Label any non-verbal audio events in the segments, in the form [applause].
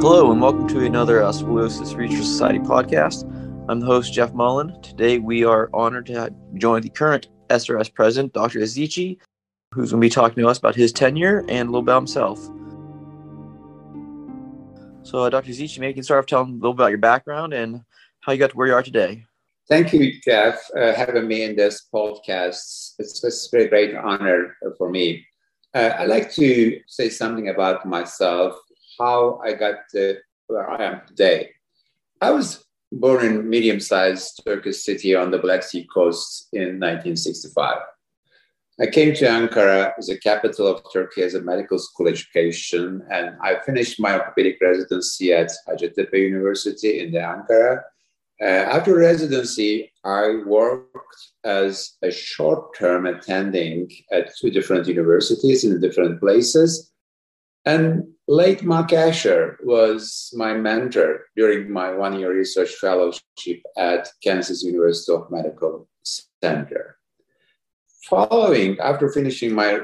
Hello, and welcome to another uh, Research Society podcast. I'm the host, Jeff Mullin. Today, we are honored to join the current SRS president, Dr. Yazici, who's going to be talking to us about his tenure and a little about himself. So, uh, Dr. Yazici, maybe you can start off telling a little about your background and how you got to where you are today. Thank you, Jeff, uh, having me in this podcast. It's, it's a great honor for me. Uh, I'd like to say something about myself, how I got to where I am today. I was born in medium-sized Turkish city on the Black Sea coast in 1965. I came to Ankara the capital of Turkey as a medical school education, and I finished my orthopedic residency at Hacettepe University in the Ankara. Uh, after residency, I worked as a short-term attending at two different universities in different places. And late Mark Asher was my mentor during my one-year research fellowship at Kansas University of Medical Center. Following, after finishing my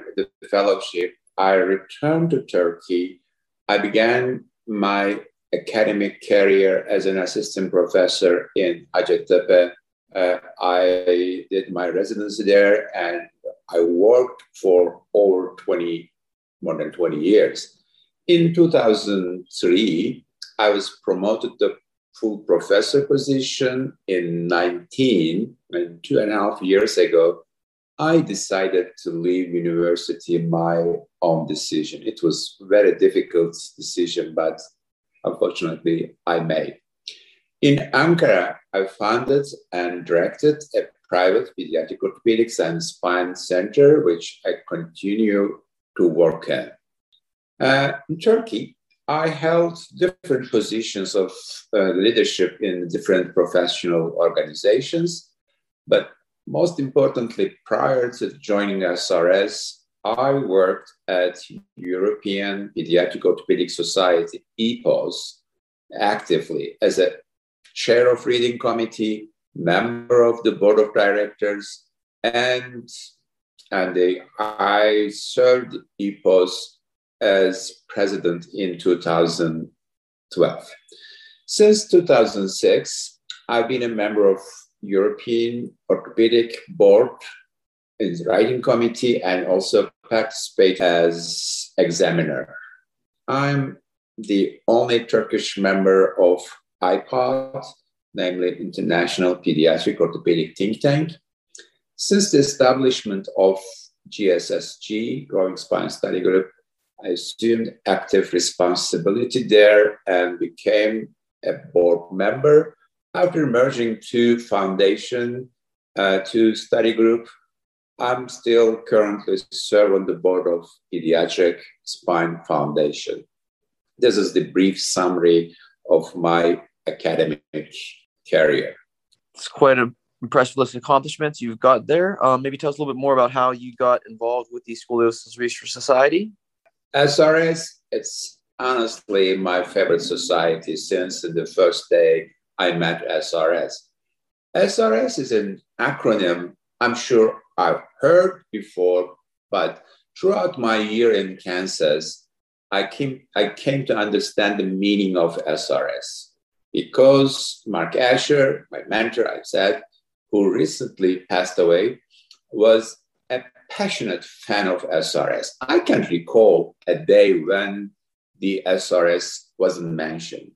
fellowship, I returned to Turkey. I began my academic career as an assistant professor in Hacettepe. Uh, I did my residency there and I worked for over 20, more than 20 years. In 2003, I was promoted to full professor position in 19, and two and a half years ago, I decided to leave university my own decision. It was very difficult decision, but unfortunately I made. In Ankara, I founded and directed a private pediatric orthopedics and spine center, which I continue to work in. Uh, in Turkey, I held different positions of uh, leadership in different professional organizations, but most importantly, prior to joining SRS, I worked at European Pediatric Orthopedic Society, EPOS, actively as a chair of reading committee, member of the board of directors, and, and I served EPOS as president in 2012. Since 2006, I've been a member of European Orthopedic Board in the writing committee and also participate as examiner. I'm the only Turkish member of IPOTT, namely International Pediatric Orthopedic Think Tank. Since the establishment of GSSG, Growing Spine Study Group, I assumed active responsibility there and became a board member after merging two foundation, uh, two study group, I'm still currently serve on the board of Pediatric Spine Foundation. This is the brief summary of my academic career. It's quite an impressive list of accomplishments you've got there. Um, maybe tell us a little bit more about how you got involved with the Scoliosis Research Society. SRS, it's honestly my favorite society since the first day I met SRS. SRS is an acronym I'm sure I've heard before, but throughout my year in Kansas, I came, I came to understand the meaning of SRS because Mark Asher, my mentor, I said, who recently passed away, was a passionate fan of SRS. I can't recall a day when the SRS wasn't mentioned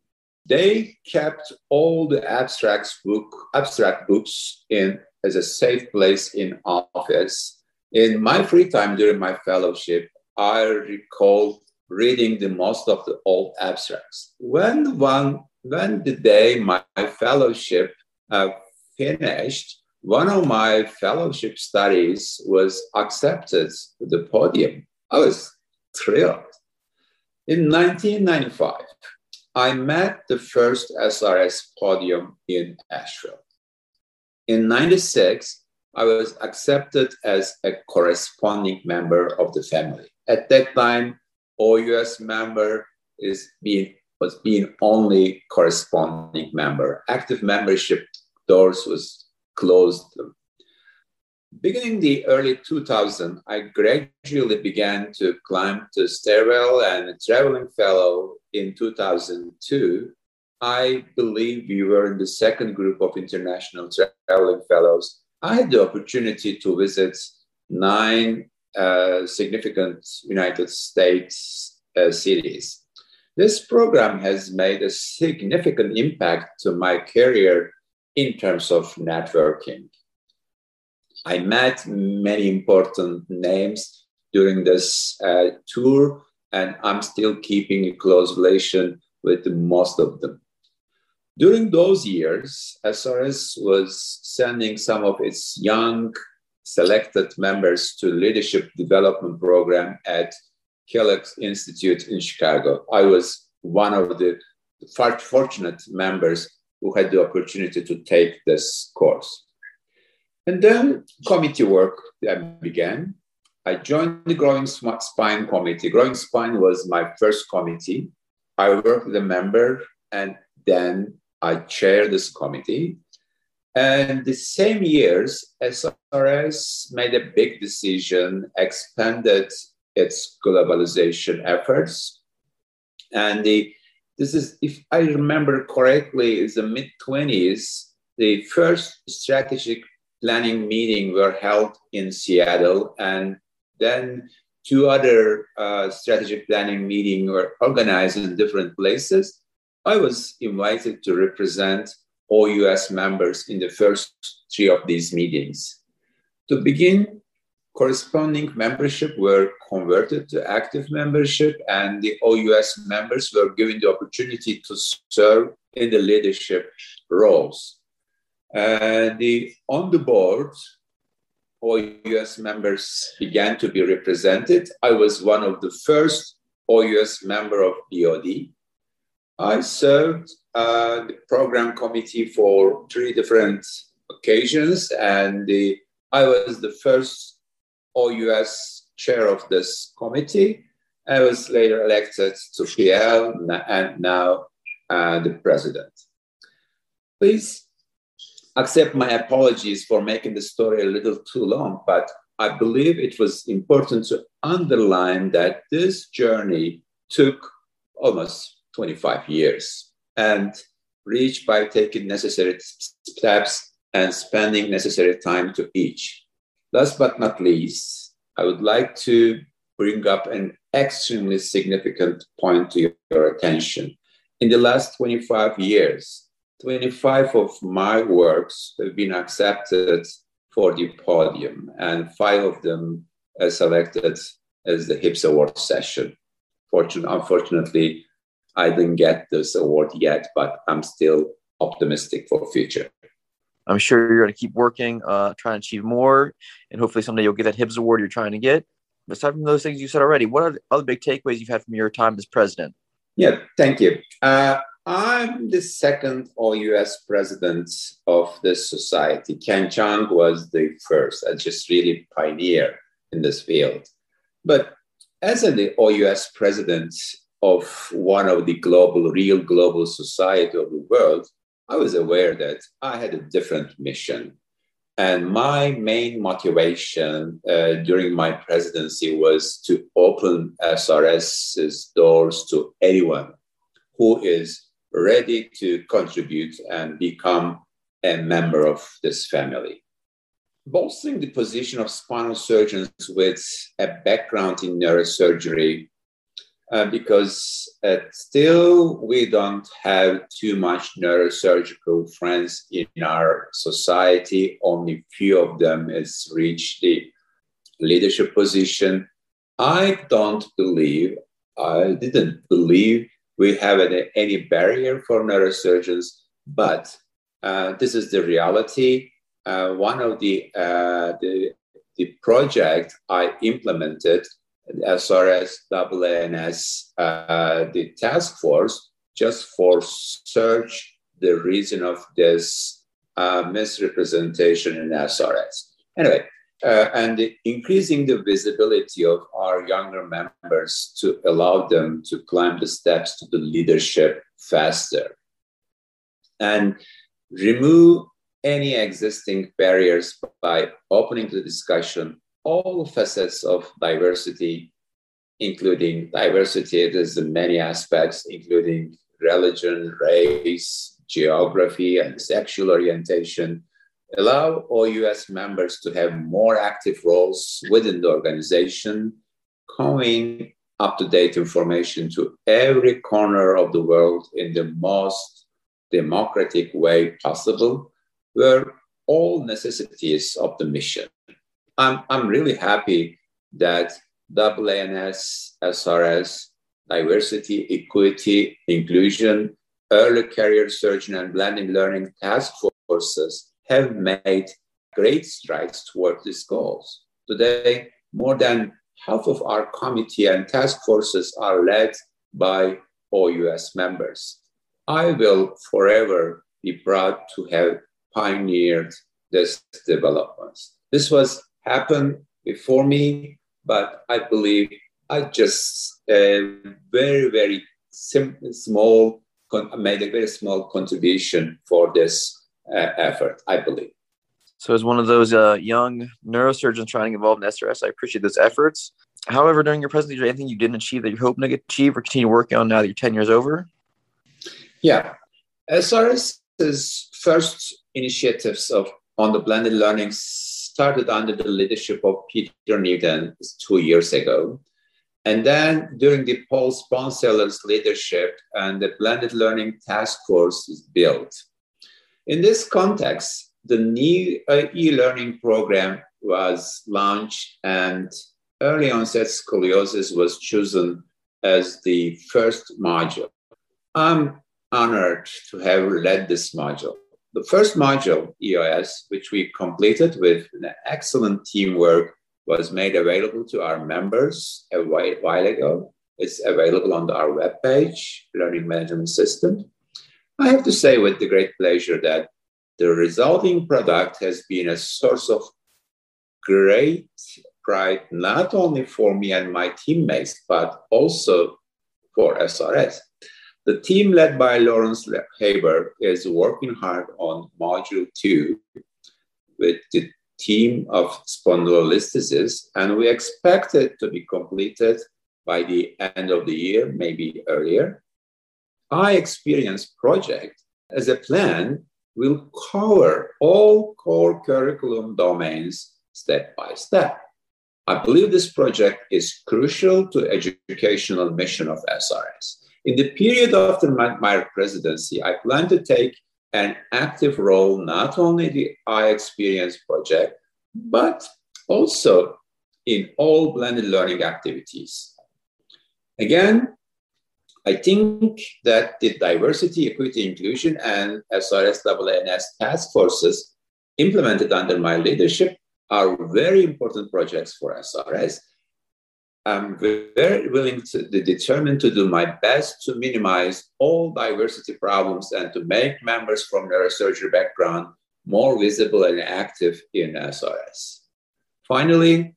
they kept all the abstracts book abstract books in as a safe place in office. In my free time during my fellowship i recall reading the most of the old abstracts. When one when the day my fellowship uh, finished one of my fellowship studies was accepted to the podium. I was thrilled. In 1995 I met the first SRS podium in Asheville. In 96, I was accepted as a corresponding member of the family. At that time, OUS member is being was being only corresponding member. Active membership doors was closed. Beginning the early 2000s, I gradually began to climb the stairwell and a traveling fellow in 2002. I believe we were in the second group of international traveling fellows. I had the opportunity to visit nine uh, significant United States uh, cities. This program has made a significant impact to my career in terms of networking. I met many important names during this uh, tour, and I'm still keeping a close relation with most of them. During those years, SRS was sending some of its young selected members to leadership development program at Kellogg Institute in Chicago. I was one of the fortunate members who had the opportunity to take this course. And then committee work began. I joined the Growing Spine Committee. Growing Spine was my first committee. I worked with a member and then I chaired this committee. And the same years, SRS made a big decision, expanded its globalization efforts. And the, this is, if I remember correctly, is the mid 20s, the first strategic planning meeting were held in Seattle, and then two other uh, strategic planning meetings were organized in different places. I was invited to represent all US members in the first three of these meetings. To begin, corresponding membership were converted to active membership, and the OUS members were given the opportunity to serve in the leadership roles. Uh, the, on the board, all US members began to be represented. I was one of the first OUS member of BOD. I served uh, the program committee for three different occasions, and the, I was the first OUS chair of this committee. I was later elected to PL and now uh, the president. Please accept my apologies for making the story a little too long, but I believe it was important to underline that this journey took almost 25 years and reach by taking necessary steps and spending necessary time to each. Last but not least, I would like to bring up an extremely significant point to your attention. In the last 25 years, 25 of my works have been accepted for the podium, and five of them are selected as the Hibbs Award session. Fortunately, unfortunately, I didn't get this award yet, but I'm still optimistic for future. I'm sure you're going to keep working, uh, trying to achieve more, and hopefully someday you'll get that Hibbs award you're trying to get. Aside from those things you said already, what are the other big takeaways you've had from your time as president? Yeah, thank you. Uh, I'm the second OUS president of this society. Ken Chang was the first, and just really pioneer in this field. But as an OUS president of one of the global, real global society of the world, I was aware that I had a different mission. And my main motivation uh, during my presidency was to open SRS's doors to anyone who is ready to contribute and become a member of this family. Bolstering the position of spinal surgeons with a background in neurosurgery, uh, because uh, still we don't have too much neurosurgical friends in our society. Only few of them has reached the leadership position. I don't believe, I didn't believe we have any, any barrier for neurosurgeons, but uh, this is the reality. Uh, one of the, uh, the, the project I implemented AANS, uh, the task force, just for search the reason of this uh, misrepresentation in SRS. Anyway, uh, and increasing the visibility of our younger members to allow them to climb the steps to the leadership faster and remove any existing barriers by opening the discussion all facets of diversity, including diversity, there's many aspects, including religion, race, geography, and sexual orientation, allow OUS members to have more active roles within the organization, conveying up to date information to every corner of the world in the most democratic way possible, where all necessities of the mission. I'm, I'm really happy that AANS, SRS, diversity, equity, inclusion, early career surgeon, and blended learning task forces have made great strides toward these goals. Today, more than half of our committee and task forces are led by OUS members. I will forever be proud to have pioneered this development. This was happened before me, but I believe I just a uh, very, very sim- small, made a very small contribution for this uh, effort, I believe. So, as one of those uh, young neurosurgeons trying to get involved in SRS, I appreciate those efforts. However, during your presentation, anything you didn't achieve that you're hoping to achieve or continue working on now that your 10 years over? Yeah. SRS's first initiatives of on the blended learning started under the leadership of Peter Newton two years ago. And then during the Paul Sponseller's leadership and the blended learning task force was built. In this context, the new uh, e-learning program was launched and early onset scoliosis was chosen as the first module. I'm honored to have led this module. The first module, EOS, which we completed with an excellent teamwork was made available to our members a while ago. It's available on our webpage, Learning Management System. I have to say with the great pleasure that the resulting product has been a source of great pride, not only for me and my teammates, but also for SRS. The team led by Lawrence Haber is working hard on module two with the team of spondylolisthesis, and we expect it to be completed by the end of the year, maybe earlier. Our experience project as a plan will cover all core curriculum domains step by step. I believe this project is crucial to educational mission of SRS. In the period after my, my presidency, I plan to take an active role not only the I Experience project, but also in all blended learning activities. Again, I think that the diversity, equity, inclusion, and SRS AANS task forces implemented under my leadership are very important projects for SRS. I'm very willing to determined to do my best to minimize all diversity problems and to make members from neurosurgery background more visible and active in SRS. Finally,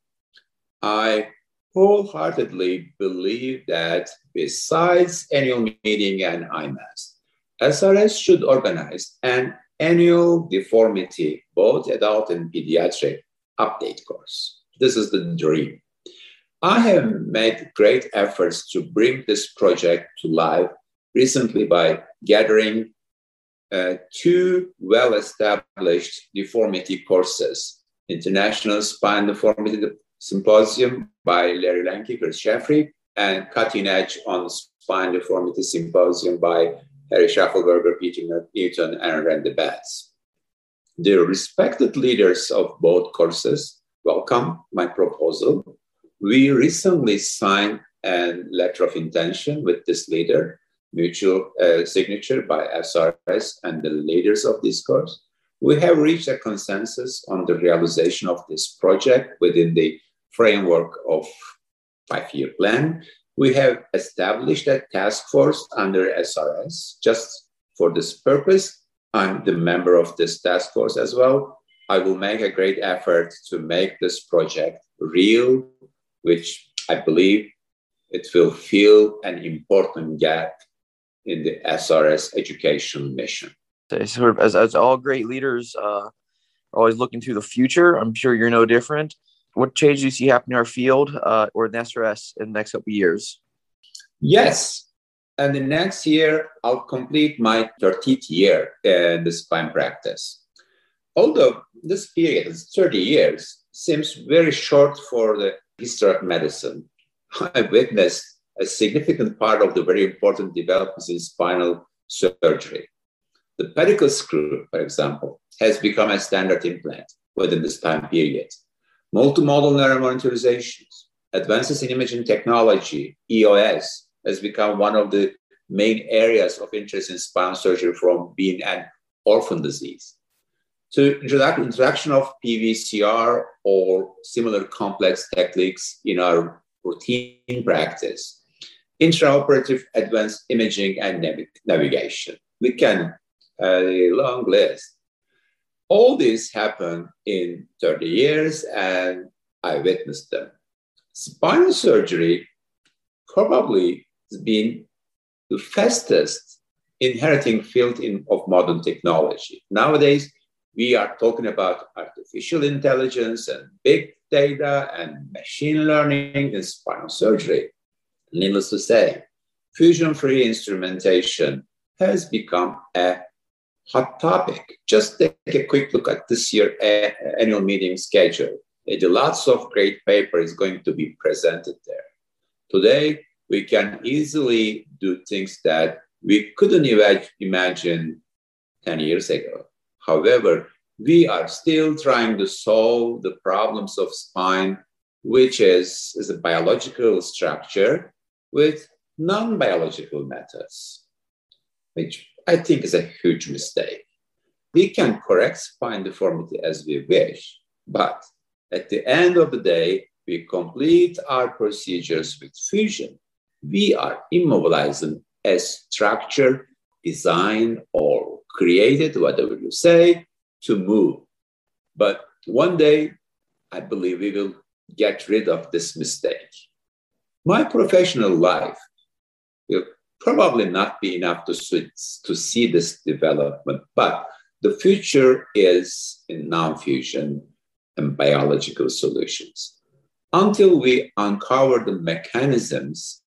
I wholeheartedly believe that besides annual meeting and IMAST, SRS should organize an annual deformity, both adult and pediatric, update course. This is the dream. I have made great efforts to bring this project to life recently by gathering uh, two well established deformity courses International Spine Deformity Symposium by Larry Lenke, Chris Shaffrey, and Cutting Edge on Spine Deformity Symposium by Harry Shufflebarger, Peter Newton, and Randy Betz. The respected leaders of both courses welcome my proposal we recently signed a letter of intention with this leader, mutual uh, signature by SRS and the leaders of this course. We have reached a consensus on the realization of this project within the framework of five-year plan. We have established a task force under SRS just for this purpose. I'm the member of this task force as well. I will make a great effort to make this project real which I believe it will fill an important gap in the SRS education mission. sort of as, as all great leaders uh, are always looking to the future. I'm sure you're no different. What changes do you see happening in our field uh, or in SRS in the next couple of years? Yes. And the next year, I'll complete my 30th year in the spine practice. Although this period is 30 years, seems very short for the history of medicine. [laughs] I witnessed a significant part of the very important developments in spinal surgery. The pedicle screw, for example, has become a standard implant within this time period. Multimodal neuromonitorizations, advances in imaging technology, EOS, has become one of the main areas of interest in spinal surgery from being an orphan disease. So introduction of PVCR or similar complex techniques in our routine practice, intraoperative advanced imaging and nav- navigation. We can uh, a long list. All this happened in 30 years, and I witnessed them. Spinal surgery probably has been the fastest inheriting field in, of modern technology. Nowadays, we are talking about artificial intelligence and big data and machine learning in spinal surgery. Needless to say, fusion free instrumentation has become a hot topic. Just take a quick look at this year uh, annual meeting schedule. Lots of great paper is going to be presented there. Today, we can easily do things that we couldn't imagine 10 years ago. However, we are still trying to solve the problems of spine, which is, is a biological structure with non-biological methods, which I think is a huge mistake. We can correct spine deformity as we wish, but at the end of the day, we complete our procedures with fusion. We are immobilizing a structure designed or created, whatever you say, to move. But one day, I believe we will get rid of this mistake. My professional life will probably not be enough to, to see this development, but the future is in non fusion and biological solutions. Until we uncover the mechanisms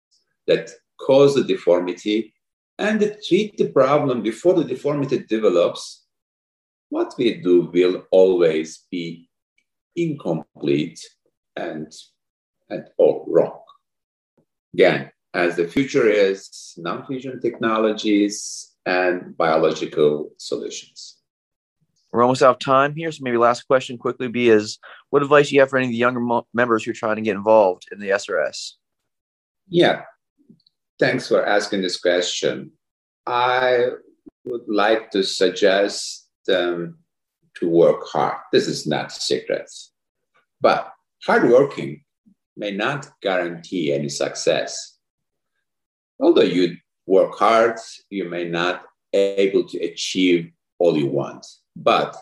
that cause the deformity and treat the problem before the deformity develops, what we do will always be incomplete and, and all wrong. Again, as the future is non-fusion technologies and biological solutions. We're almost out of time here, so maybe last question quickly be is what advice do you have for any of the younger mo- members who are trying to get involved in the SRS? Yeah, thanks for asking this question. I would like to suggest them to work hard. This is not secret, but hard working may not guarantee any success although you work hard, you may not able to achieve all you want. But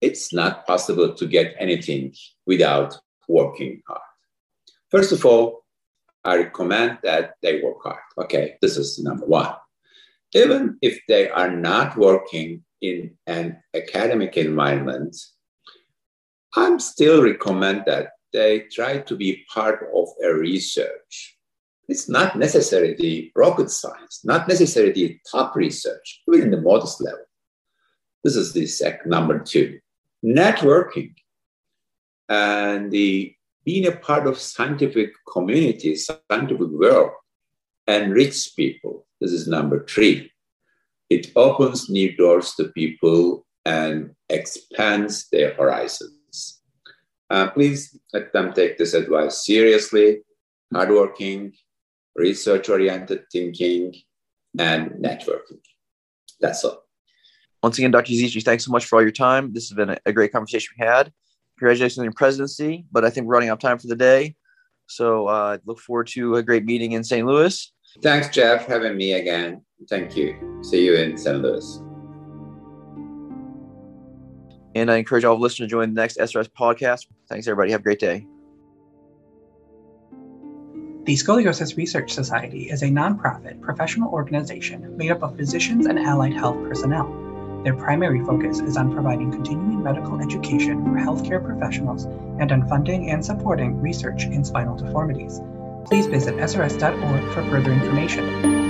it's not possible to get anything without working hard. First of all, I recommend that they work hard. Okay, this is number one. Even if they are not working in an academic environment, I'm still recommend that they try to be part of a research it's not necessarily rocket science, not necessarily top research, even in the modest level. This is the sec number two. Networking and the being a part of scientific community, scientific world, enrich people. This is number three. It opens new doors to people and expands their horizons. Uh, please let them take this advice seriously. Hardworking, research oriented thinking, and networking. That's all. Once again, Dr. Yazici, thanks so much for all your time. This has been a, great conversation we had. Congratulations on your presidency, but I think we're running out of time for the day. So I uh, look forward to a great meeting in St. Louis. Thanks, Jeff, having me again. Thank you. See you in St. Louis. And I encourage all of listeners to join the next SRS podcast. Thanks, everybody. Have a great day. The Scoliosis Research Society is a nonprofit professional organization made up of physicians and allied health personnel. Their primary focus is on providing continuing medical education for healthcare professionals and on funding and supporting research in spinal deformities. Please visit srs.org for further information.